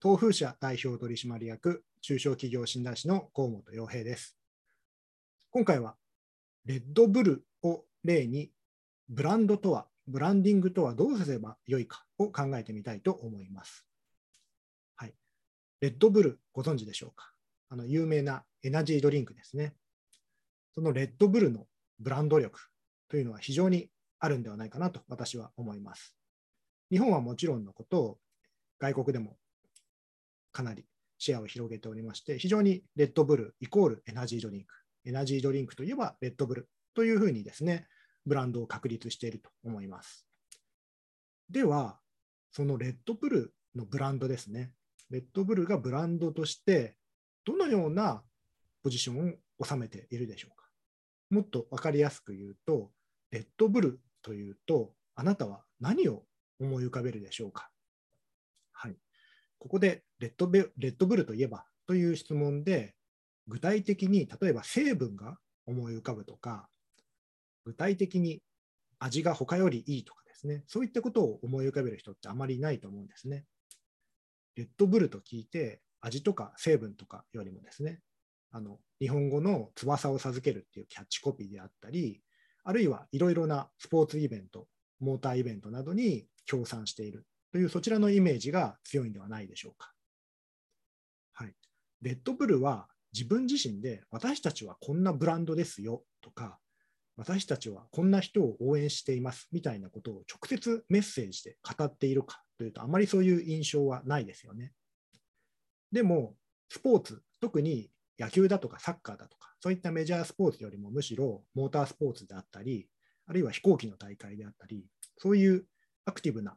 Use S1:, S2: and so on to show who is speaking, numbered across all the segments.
S1: 東風社代表取締役中小企業診断士の河本洋平です。今回はレッドブルを例にブランドとは、ブランディングとはどうすればよいかを考えてみたいと思います。はい、レッドブルご存知でしょうか？あの有名なエナジードリンクですね。そのレッドブルのブランド力というのは非常にあるんではないかなと私は思います。日本はもちろんのことを、外国でもかなりシェアを広げておりまして、非常にレッドブルイコールエナジードリンク、エナジードリンクといえばレッドブルというふうにですね、ブランドを確立していると思います。では、そのレッドブルのブランドですね、レッドブルがブランドとして、どのようなポジションを収めているでしょうか。もっと分かりやすく言うと、レッドブルというと、あなたは何を思い浮かべるでしょうか。ここでレッドベレッドブルといえばという質問で、具体的に例えば成分が思い浮かぶとか、具体的に味が他よりいいとかですね、そういったことを思い浮かべる人ってあまりいないと思うんですね。レッドブルと聞いて、味とか成分とかよりもですね、あの日本語の翼を授けるっていうキャッチコピーであったり、あるいはいろいろなスポーツイベント、モーターイベントなどに協賛している。というそちらのイメージが強いんではないでしょうか。はい、レッドブルは自分自身で私たちはこんなブランドですよとか私たちはこんな人を応援していますみたいなことを直接メッセージで語っているかというとあまりそういう印象はないですよね。でもスポーツ特に野球だとかサッカーだとかそういったメジャースポーツよりもむしろモータースポーツであったりあるいは飛行機の大会であったりそういうアクティブな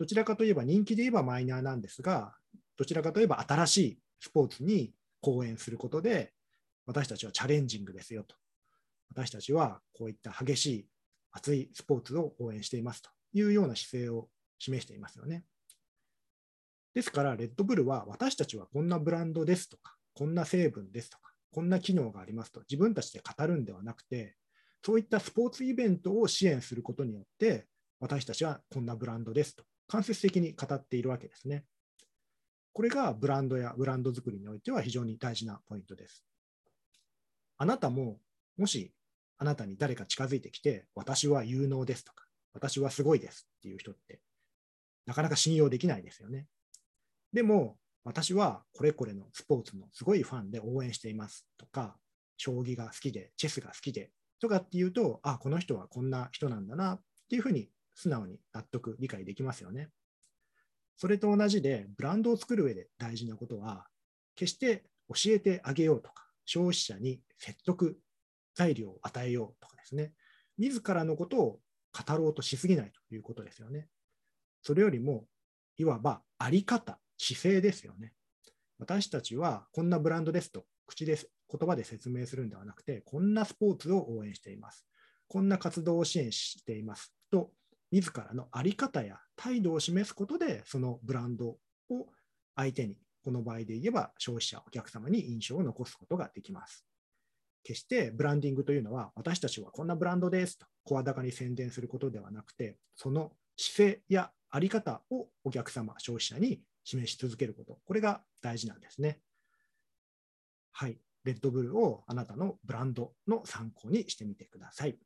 S1: どちらかといえば人気で言えばマイナーなんですが、どちらかといえば新しいスポーツに講演することで、私たちはチャレンジングですよと。私たちはこういった激しい熱いスポーツを応援していますというような姿勢を示していますよね。ですから、レッドブルは私たちはこんなブランドですとか、こんな成分ですとか、こんな機能がありますと自分たちで語るんではなくて、そういったスポーツイベントを支援することによって、私たちはこんなブランドですと間接的に語っているわけですね。これがブランドやブランド作りにおいては非常に大事なポイントです。あなたも、もしあなたに誰か近づいてきて、私は有能ですとか、私はすごいですっていう人って、なかなか信用できないですよね。でも、私はこれこれのスポーツのすごいファンで応援していますとか、将棋が好きで、チェスが好きでとかっていうと、あ、この人はこんな人なんだなっていうふうに素直に納得、理解できますよね。それと同じで、ブランドを作る上で大事なことは、決して教えてあげようとか、消費者に説得材料を与えようとかですね、自らのことを語ろうとしすぎないということですよね。それよりも、いわばあり方、姿勢ですよね。私たちはこんなブランドですと口です言葉で説明するんではなくて、こんなスポーツを応援しています。こんな活動を支援していますと自らの在り方や態度を示すことで、そのブランドを相手に、この場合で言えば消費者、お客様に印象を残すことができます。決してブランディングというのは、私たちはこんなブランドですと声高に宣伝することではなくて、その姿勢や在り方をお客様、消費者に示し続けること、これが大事なんですね。はい。レッドブルをあなたのブランドの参考にしてみてください。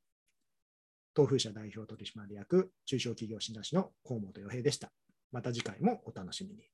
S1: 東風社代表取締役中小企業診断士の河本洋平でした。また次回もお楽しみに。